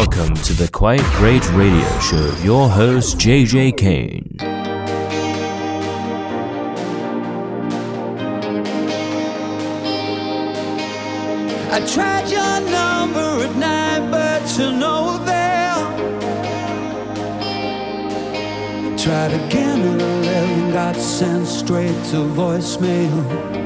Welcome to the Quite Great Radio Show, your host, JJ Kane. I tried your number at night, but to no avail. Tried again at 11, got sent straight to voicemail.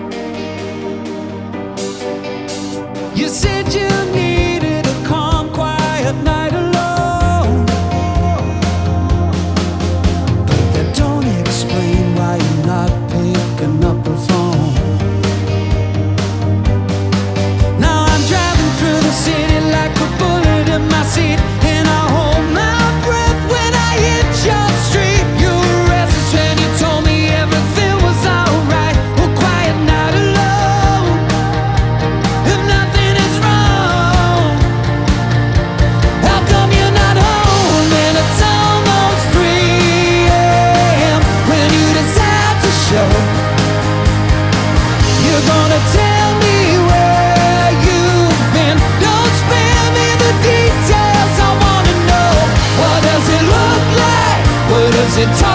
time.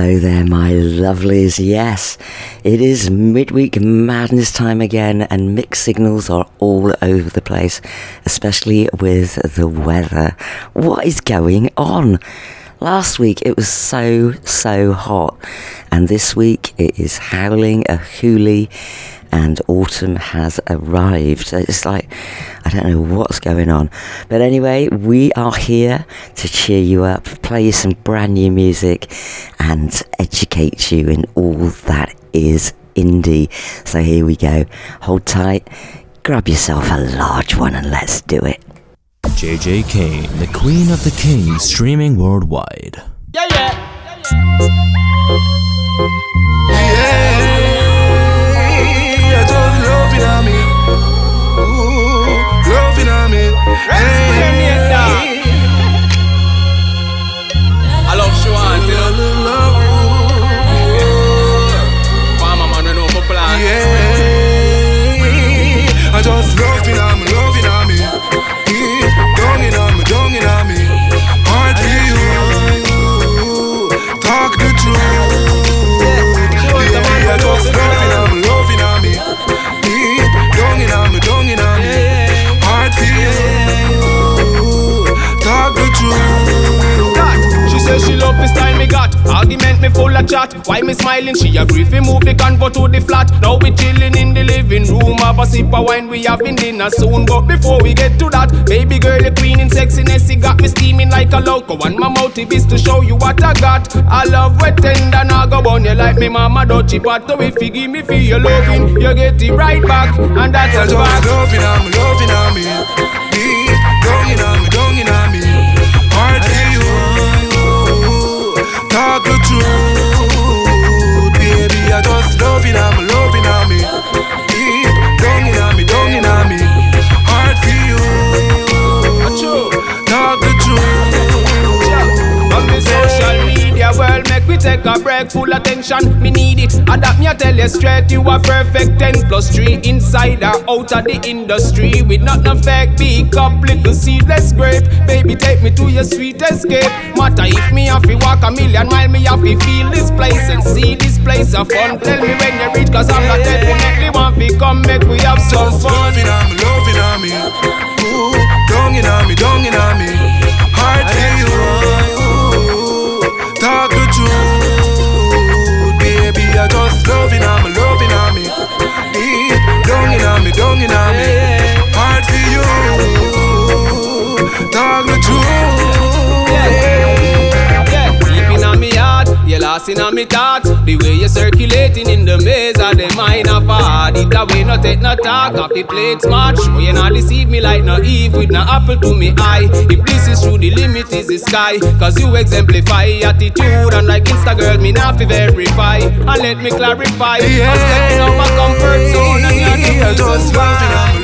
Hello there, my lovelies. Yes, it is midweek madness time again, and mixed signals are all over the place, especially with the weather. What is going on? Last week it was so, so hot, and this week it is howling a hoolie and autumn has arrived. It's like, I don't know what's going on. But anyway, we are here to cheer you up, play you some brand new music, and educate you in all that is indie. So here we go. Hold tight, grab yourself a large one, and let's do it. JJ Kane, the Queen of the Kings, streaming worldwide. Yeah, yeah. yeah, yeah. Love the style me got. Argument me full of chat. Why me smiling? She agree fi move the convo to the flat. Now we chilling in the living room. Have a sip of wine. We having dinner soon. But before we get to that, baby girl, the queen in sexiness. You got me steaming like a loco. And my motive is to show you what I got. I love wet tender. Now go on you like me mama dutchy. But if you give me for your loving, you get it right back. And that's a fact. loving on me, loving on me. We take a break, full attention. Me need it. Adapt me, I tell you straight, you are perfect. 10 plus 3 inside or out of the industry. With not no fake, big up, little seedless grape. Baby, take me to your sweet escape. Matter if me have to walk a million mile, me have to feel this place and see this place of fun. Tell me when you reach, cause I'm not definitely want to come, make we have some fun. loving on me, loving on me. Ooh, down in on me, down in on me. Heart for you. Talk the loving on me, loving on me. Deep down in on me, down in on me. Heart for you. Talk the truth. Yeah, deep in on me heart, you're lost in on me thoughts. The way you're circulating in the maze of the mind of heart. It that way, no take no talk, off the plate smart. Show oh, you not deceive me like no Eve with no apple to me eye. If this is true, the limit is the sky. Cause you exemplify attitude, and like Insta girl, me not fi verify. And let me clarify. Yeah. I'm stepping out my comfort zone, and you're the Yeah, reason just loving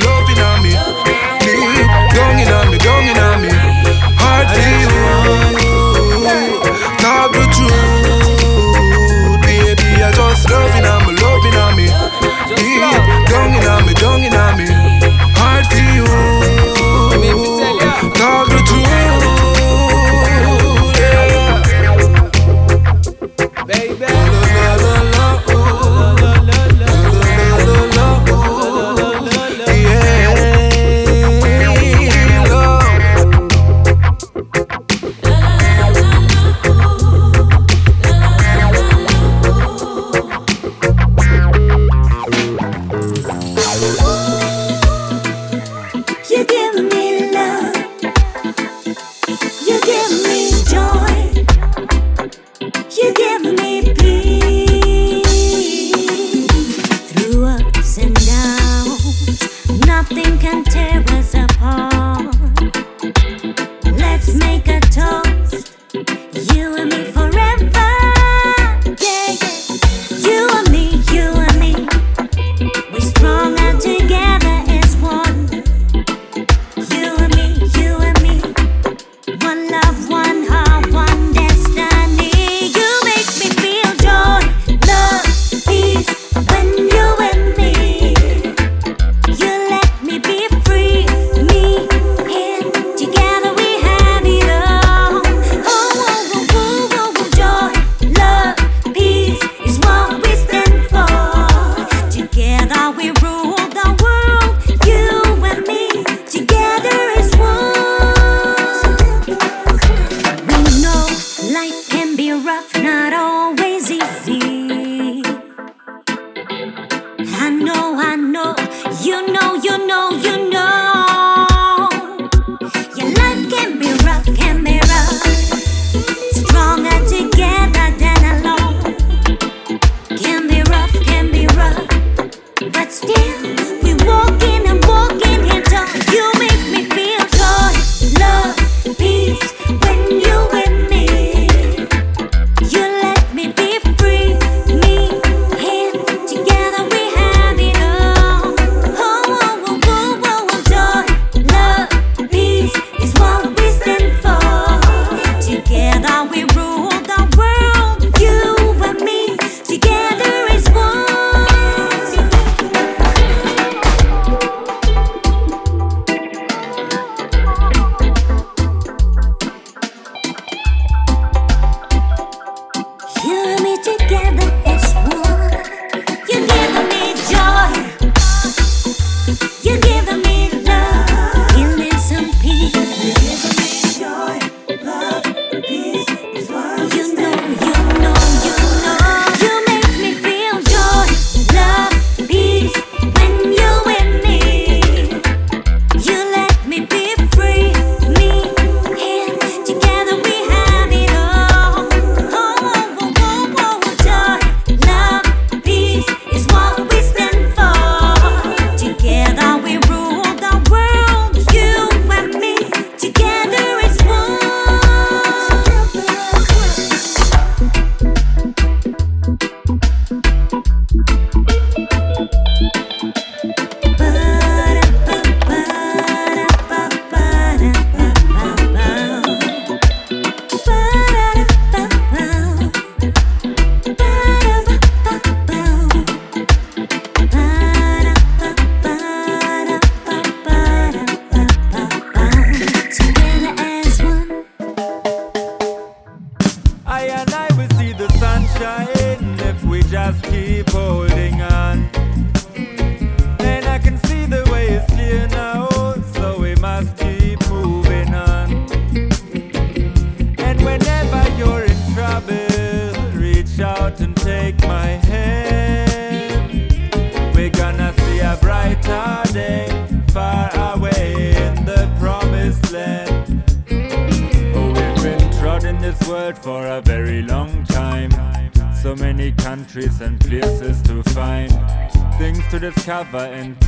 Java and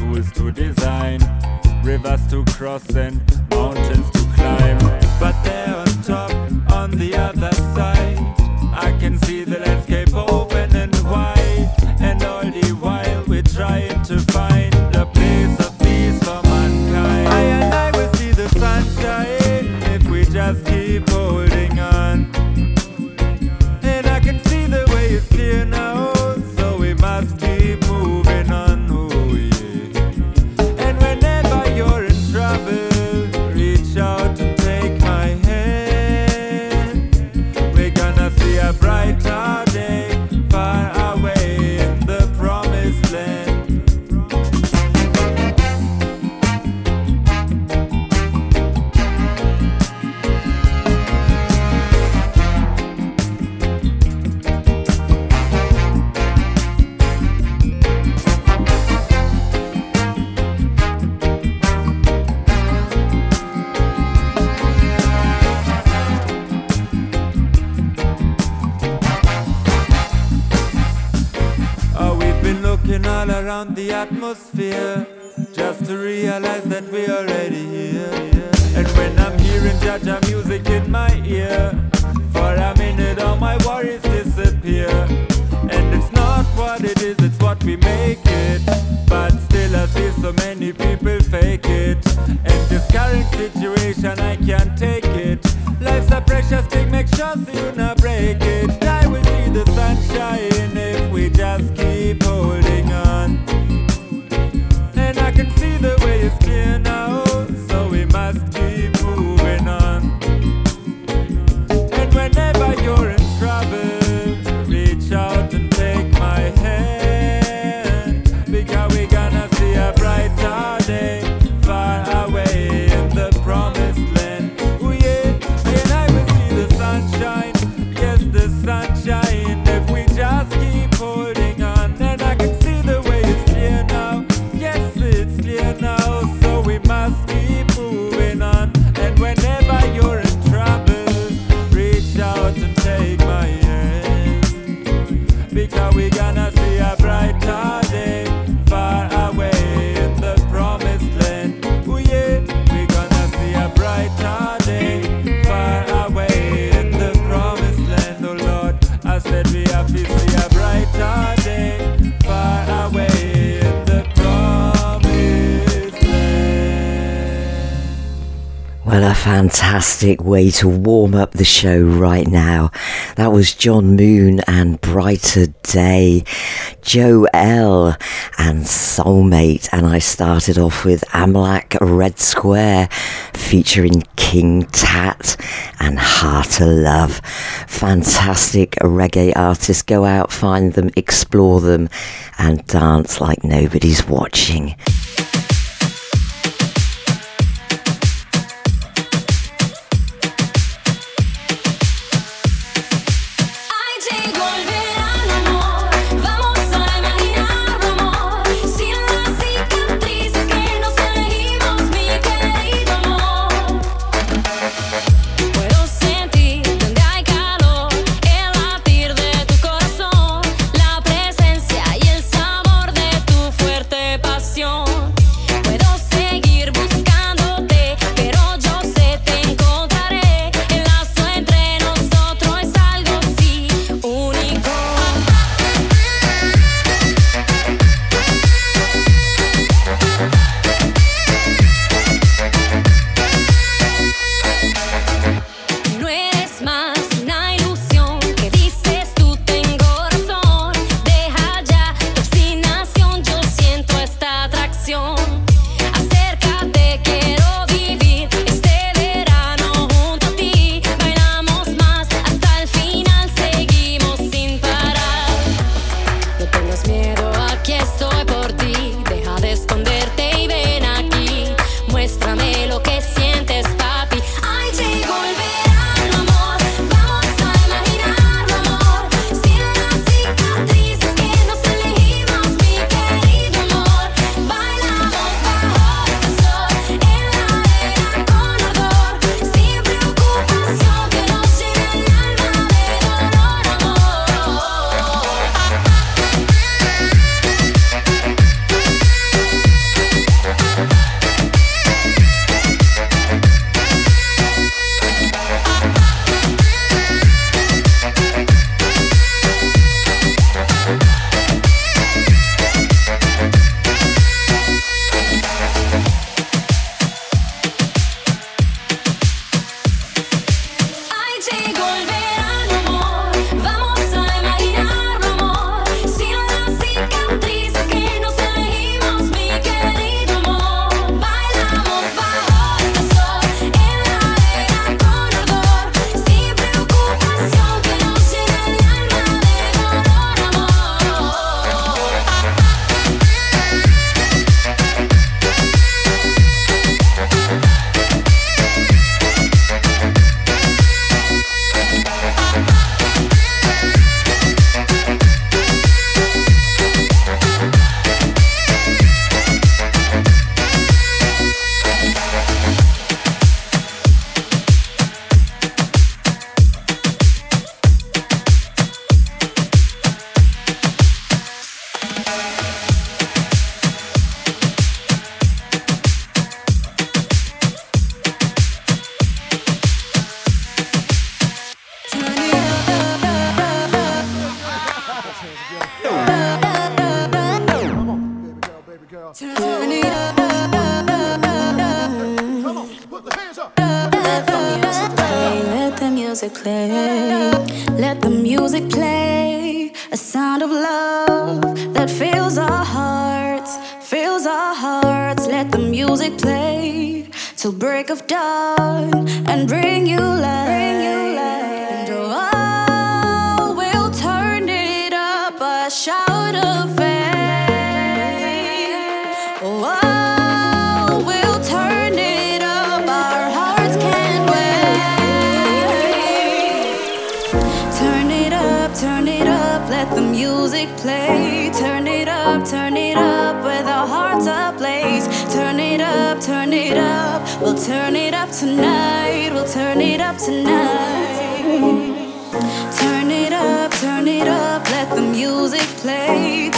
looking all around the atmosphere just to realize that we're already here. And when I'm hearing Jaja music in my ear, for a minute all my worries disappear. And it's not what it is, it's what we make it. But still, I see so many people fake it. And this current situation, I can't take it. Life's a precious thing, make sure so you not break it. I will see the sunshine if we just keep holding on. fantastic way to warm up the show right now. That was Jon Moon and Brighter Day, Jo Elle and Soulmate, and I started off with Amlak Redsquare featuring King Tat and Heartalove. Fantastic reggae artists. Go out, find them, explore them, and dance like nobody's watching. music play till break of dawn and bring you light. Bring you turn it up tonight. We'll turn it up tonight. Turn it up, turn it up, let the music play.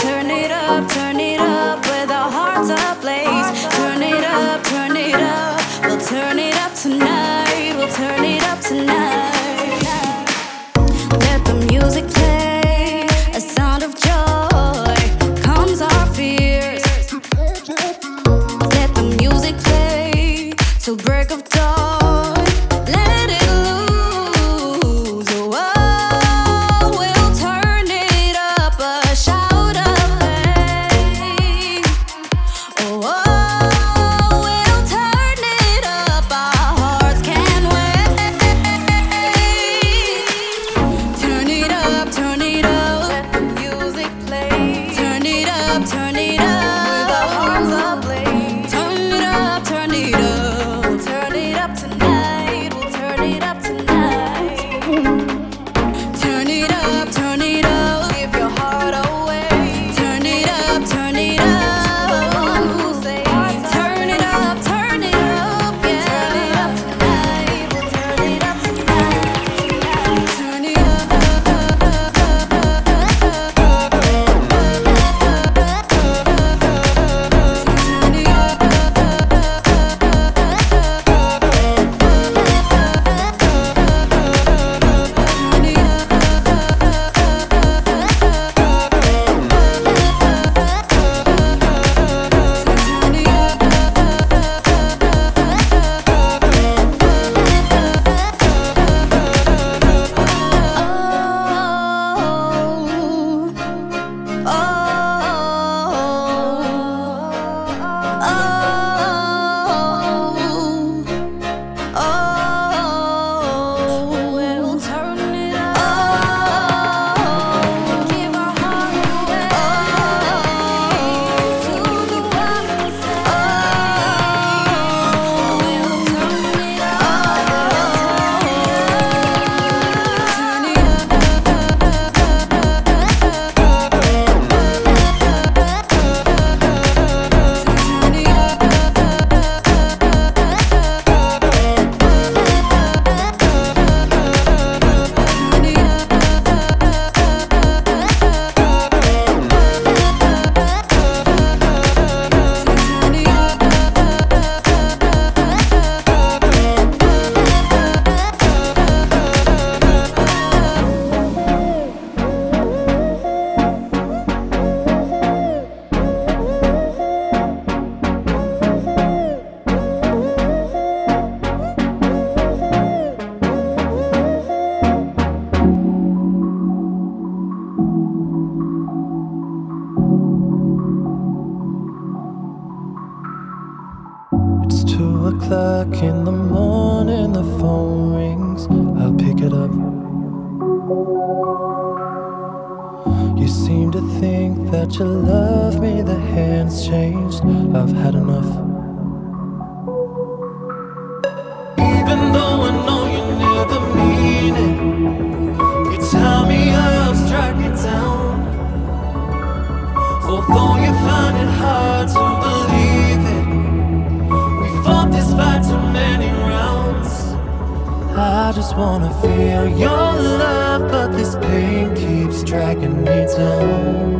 o'clock in the morning, the phone rings. I'll pick it up. You seem to think that you love me, the hands changed. I've had enough. Even though I know you never mean it, you tie me up, strike me down. Although you find it hard. I just wanna feel your love, but this pain keeps dragging me down.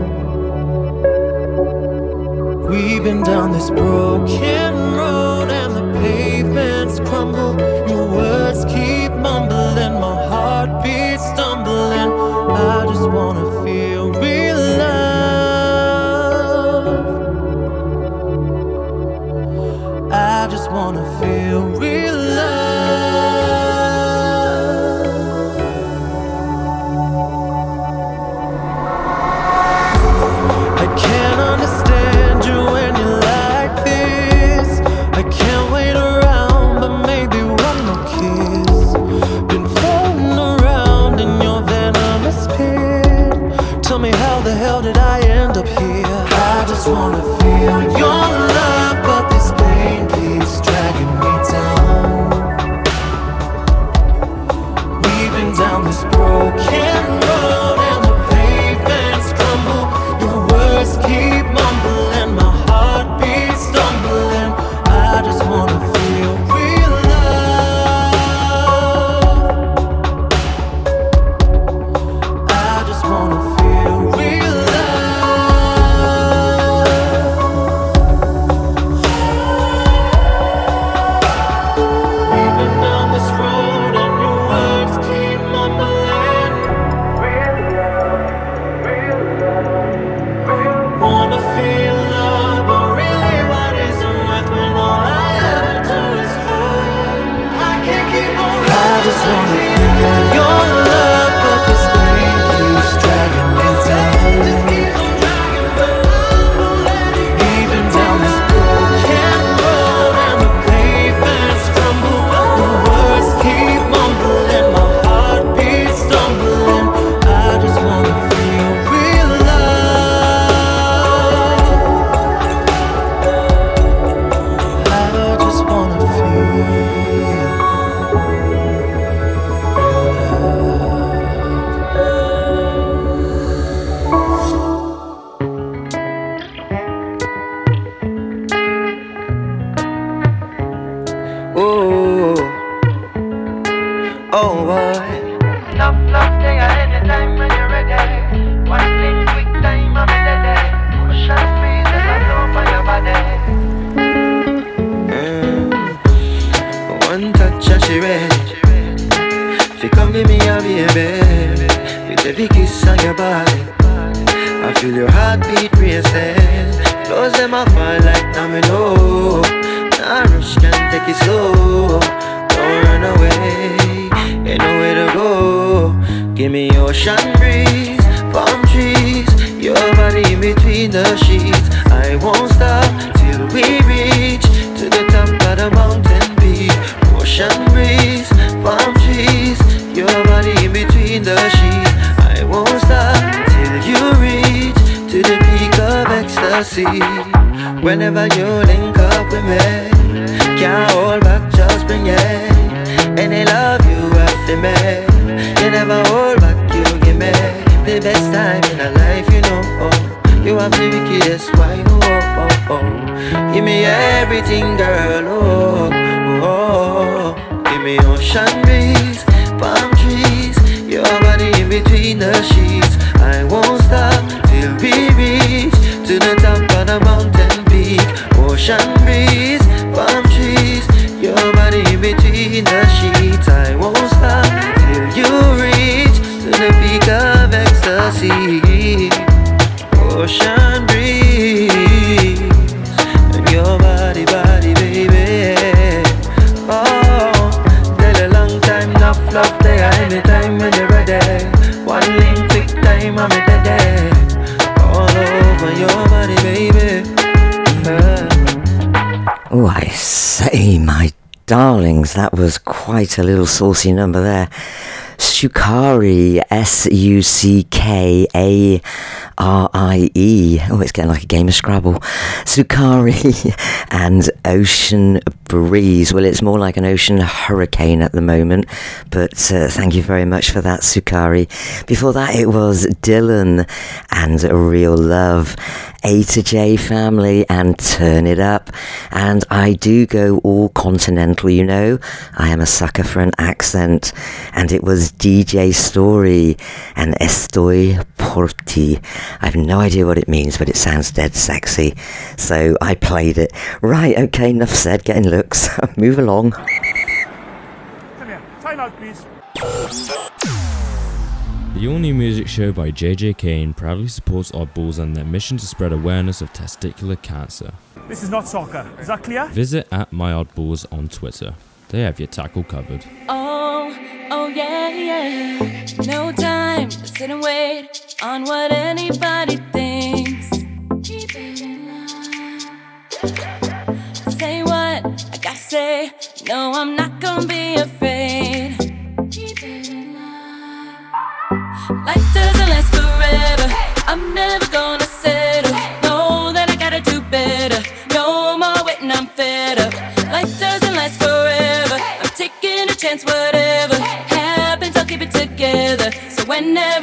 We've been down this broken road and the pavements crumble. Your words keep mumbling, my heart beats stumbling. I just wanna just wanna I won't stop till we reach to the top of the mountain peak. Ocean breeze, palm trees, your body in between the sheets. I won't stop till you reach to the peak of ecstasy. Whenever you link up with me, can't hold back, just bring it. You have the wickedest wine, oh, oh, oh. Give me everything, girl, oh, oh, oh. Give me ocean breeze, palm trees, your body in between the sheets. I won't stop till we reach to the top of the mountain peak. Ocean breeze, palm trees, your body in between the sheets. I won't stop till you reach to the peak of ecstasy. Ocean breeze, and your body, body, baby. Oh, tell a long time, enough love there anytime when you're ready. One link, quick time, I'm ready. All over your body, baby. Oh, I say, my darlings, that was quite a little saucy number there. Suckarie, S U C K A R I E. Oh, it's getting like a game of Scrabble. Suckarie and Ocean Breeze. Well, it's more like an ocean hurricane at the moment, but uh, thank you very much for that, Suckarie. Before that, it was Dylan and Real Love. A2J family and turn it up. And I do go all continental, you know. I am a sucker for an accent. And it was Deejay Story and Estoy Porti. I have no idea what it means, but it sounds dead sexy. So I played it. Right, okay, enough said, getting looks. Move along. Come here. Time out, please. The All New Music Show by JJ Kane proudly supports Oddballs and their mission to spread awareness of testicular cancer. This is not soccer. Is that clear? Visit at My Oddballs on Twitter. They have your tackle covered. Oh, oh yeah, yeah. No time couldn't wait on what anybody thinks. Say what I gotta say. No, I'm not gonna be afraid. Life doesn't last forever. I'm never gonna settle. Know that I gotta do better. No more waiting, I'm fed up. Life doesn't last forever. I'm taking a chance, whatever happens, I'll keep it together. So whenever.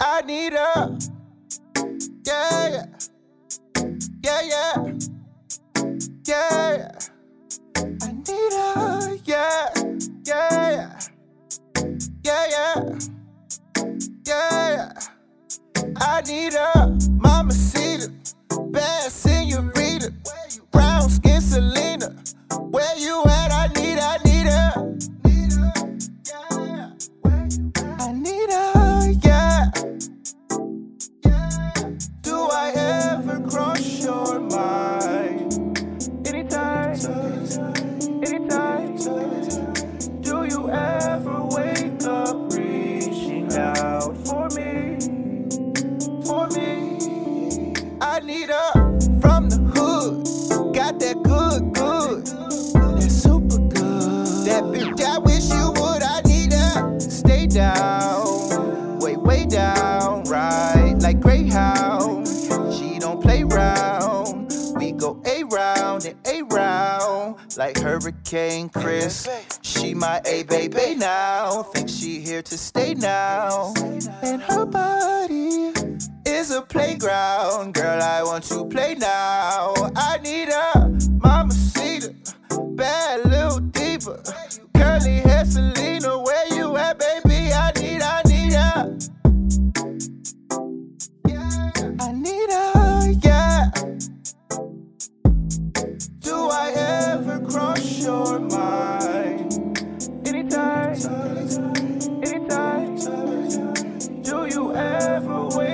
I need her. Yeah, yeah, yeah, yeah, yeah. I need her. Yeah, yeah, yeah, yeah, yeah. I need her. Mama Cedar, bad senorita, brown skin Selena. Where you at? Kane Chris. She my A baby now. Think she here to stay now. And her body is a playground. Girl, I want to play now. I need a mama cedar. Bad little diva. Curly hair Selena. Where you at, baby? I need, I need a, I need a, yeah. Do I ever cross your mind? Anytime, anytime, do you ever wait?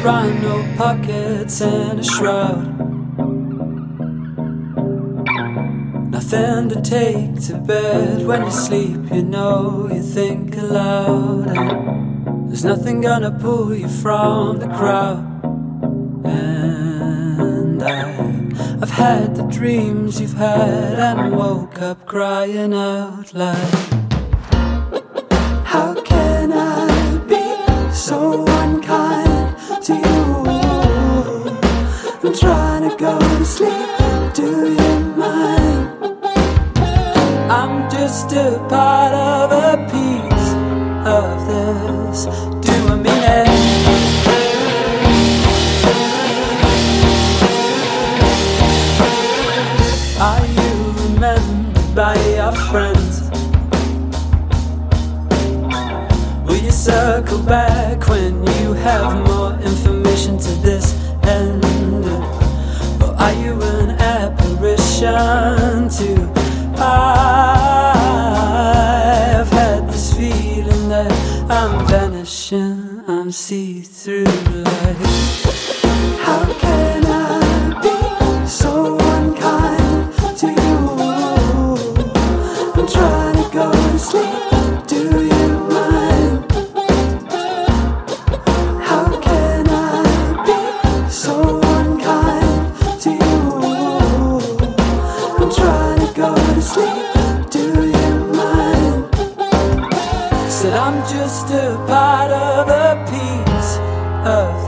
There are no pockets and a shroud. Nothing to take to bed when you sleep, you know you think aloud. And there's nothing gonna pull you from the crowd. And I, I've had the dreams you've had and woke up crying out loud. part.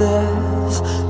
this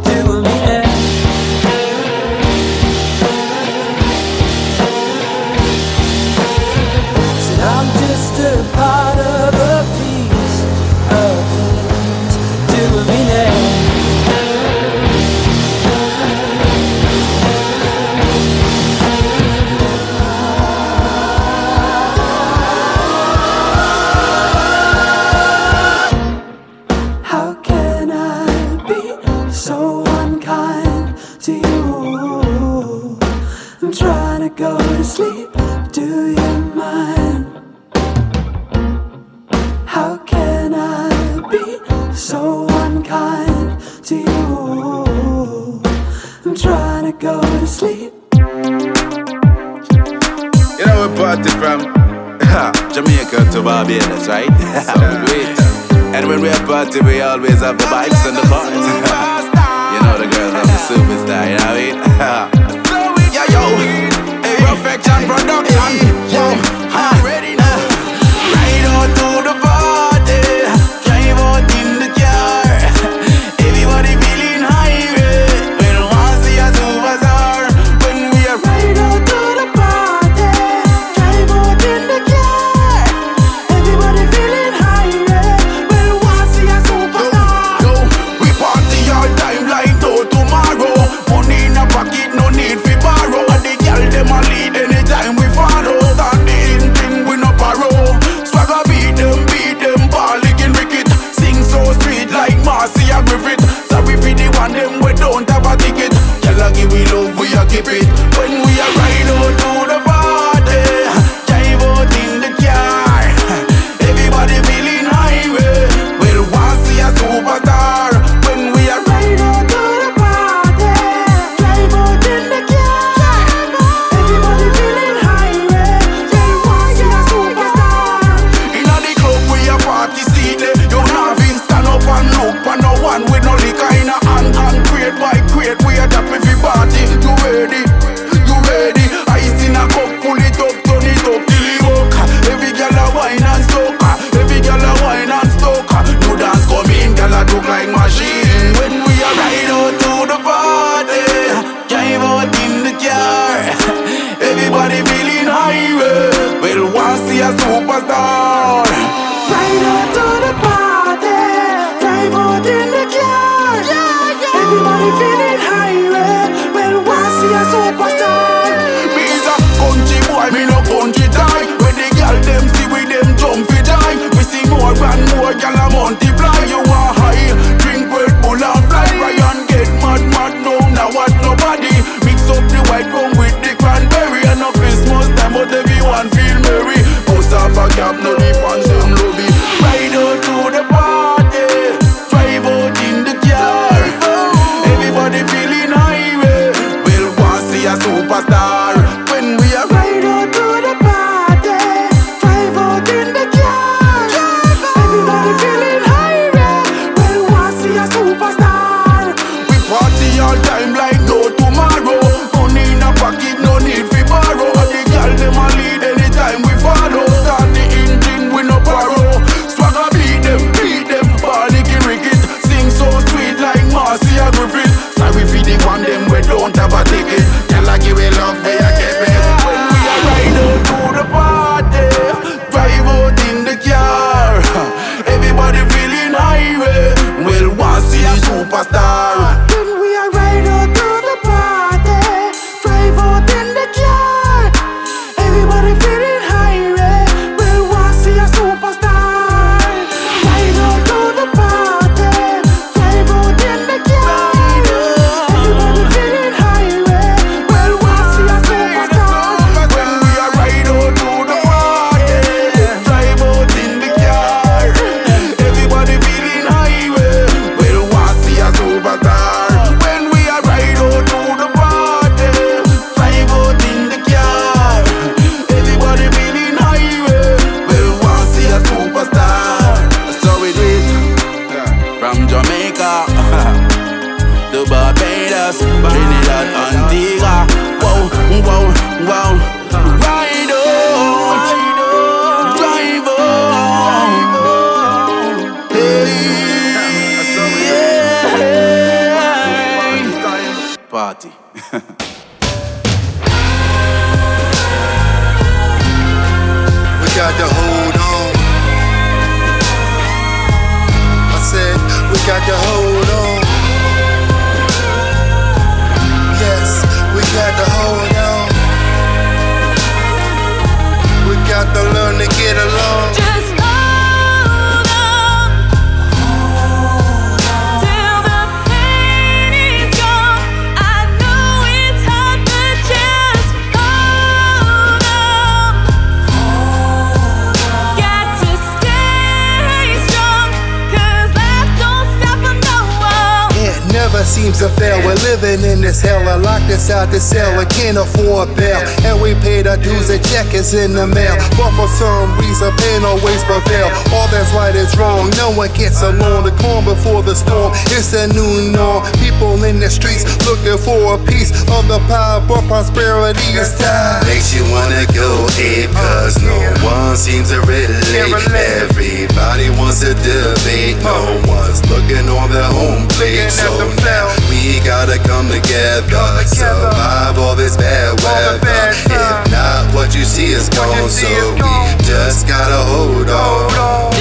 seems to fail. We're living in this hell. I locked inside the cell. I can't afford bail. And we paid our dues. The check is in the mail. But for some reason, pain always prevail. All that's right is wrong. No one gets along. The calm before the storm. It's a new norm. People in the streets looking for a piece of the pie. But prosperity is tied. Makes you wanna go ape. Cause no one seems to relate. Everybody wants to debate. No one's looking on their home plate. So now we gotta come together, survive all this bad weather. If not, what you see is gone, so we just gotta hold on.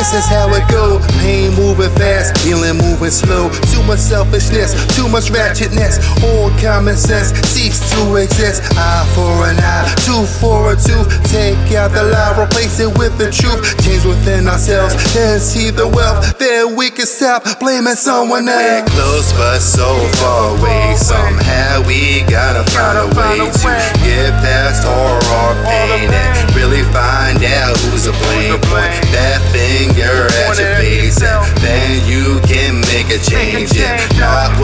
This is how it go. Pain moving fast, healing moving slow. Too much selfishness, too much ratchetness. All common sense cease to exist. Eye for an eye, tooth for a tooth. Take out the lie, replace it with the truth. Change within ourselves, then see the wealth. Then we can stop blaming someone else. We're close but so far away. Somehow we gotta find a way to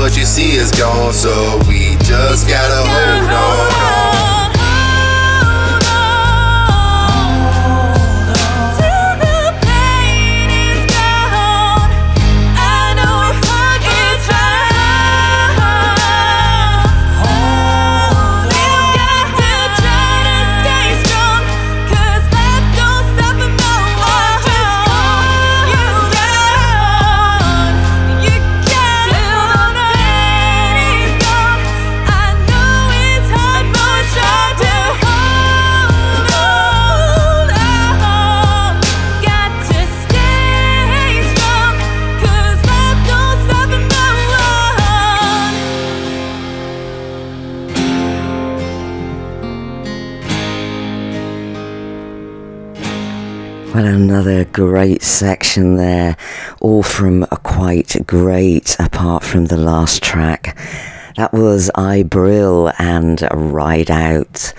what you see is gone, so we just gotta hold another great section there, all from a quite great, apart from the last track. That was I Brill and Ride Out.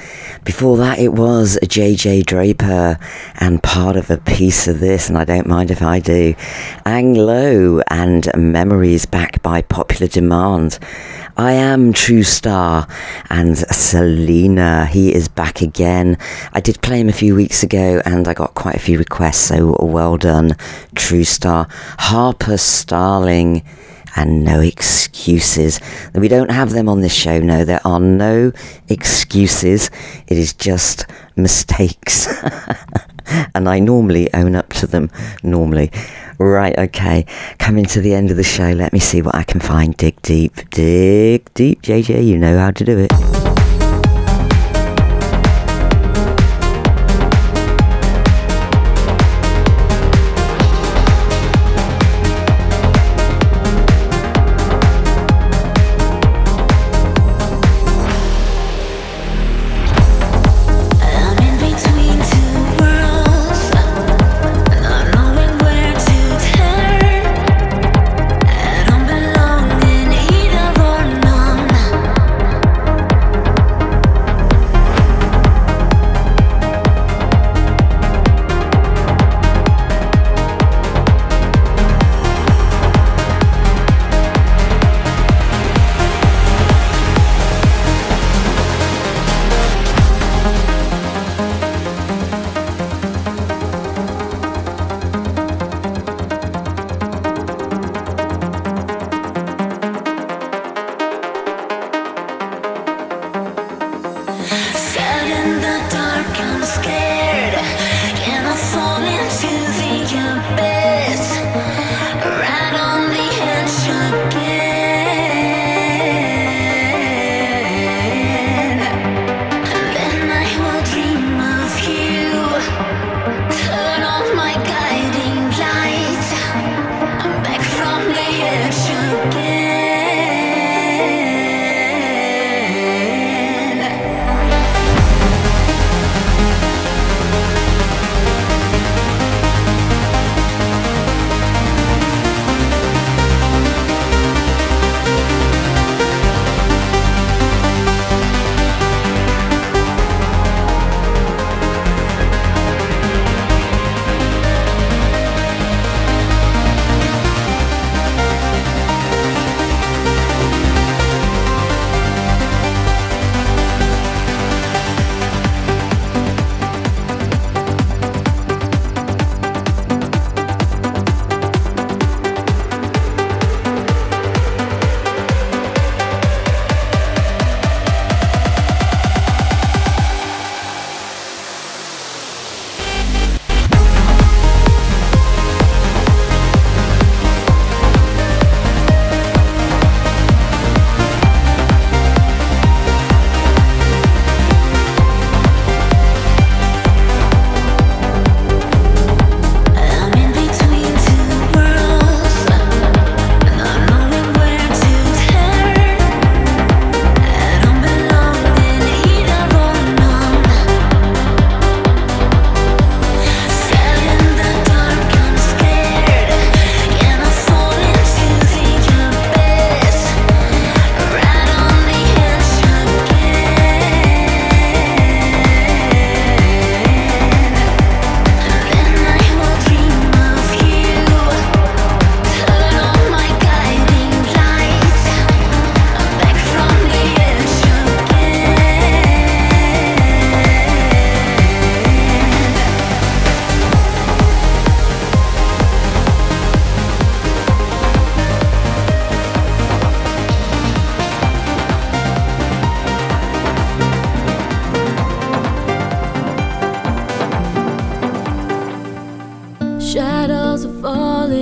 Before that, it was JJ Draper and part of a piece of this, and I don't mind if I do. Ang Low and Memories back by popular demand. I am Tru Starr and Selena. He is back again. I did play him a few weeks ago and I got quite a few requests, so well done, Tru Starr. Harper Starling and no excuses. We don't have them on this show, no, there are no excuses. It is just mistakes. and I normally own up to them, normally. Right, okay. Coming to the end of the show, let me see what I can find. Dig deep, dig deep. JJ, you know how to do it.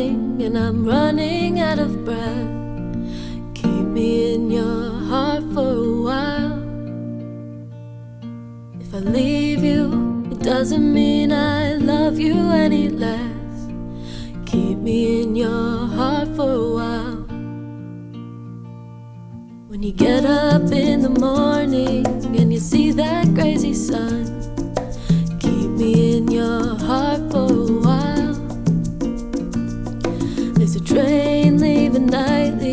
and I'm running out of breath. Keep me in your heart for a while. If I leave you, it doesn't mean I love you any less. Keep me in your heart for a while. When you get up in the morning and you see that crazy sun, keep me in your heart for a while. train leaving nightly.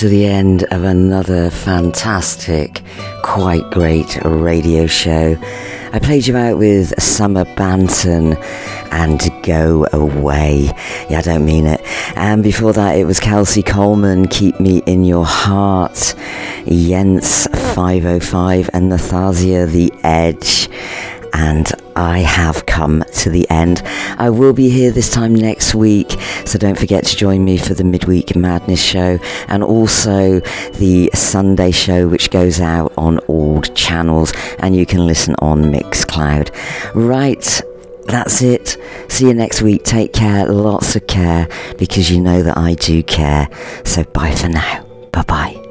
To the end of another fantastic, quite great radio show. I played you out with Summer Banton and Go Away. Yeah, I don't mean it. And before that, it was Kelsey Coleman, Keep Me in Your Heart, Yence 505, and Nathassia The Edge. And I have come to the end. I will be here this time next week, so don't forget to join me for the Midweek Madness show and also the Sunday show, which goes out on all channels and you can listen on Mixcloud. Right, that's it. See you next week. Take care, lots of care, because you know that I do care. So bye for now. Bye bye.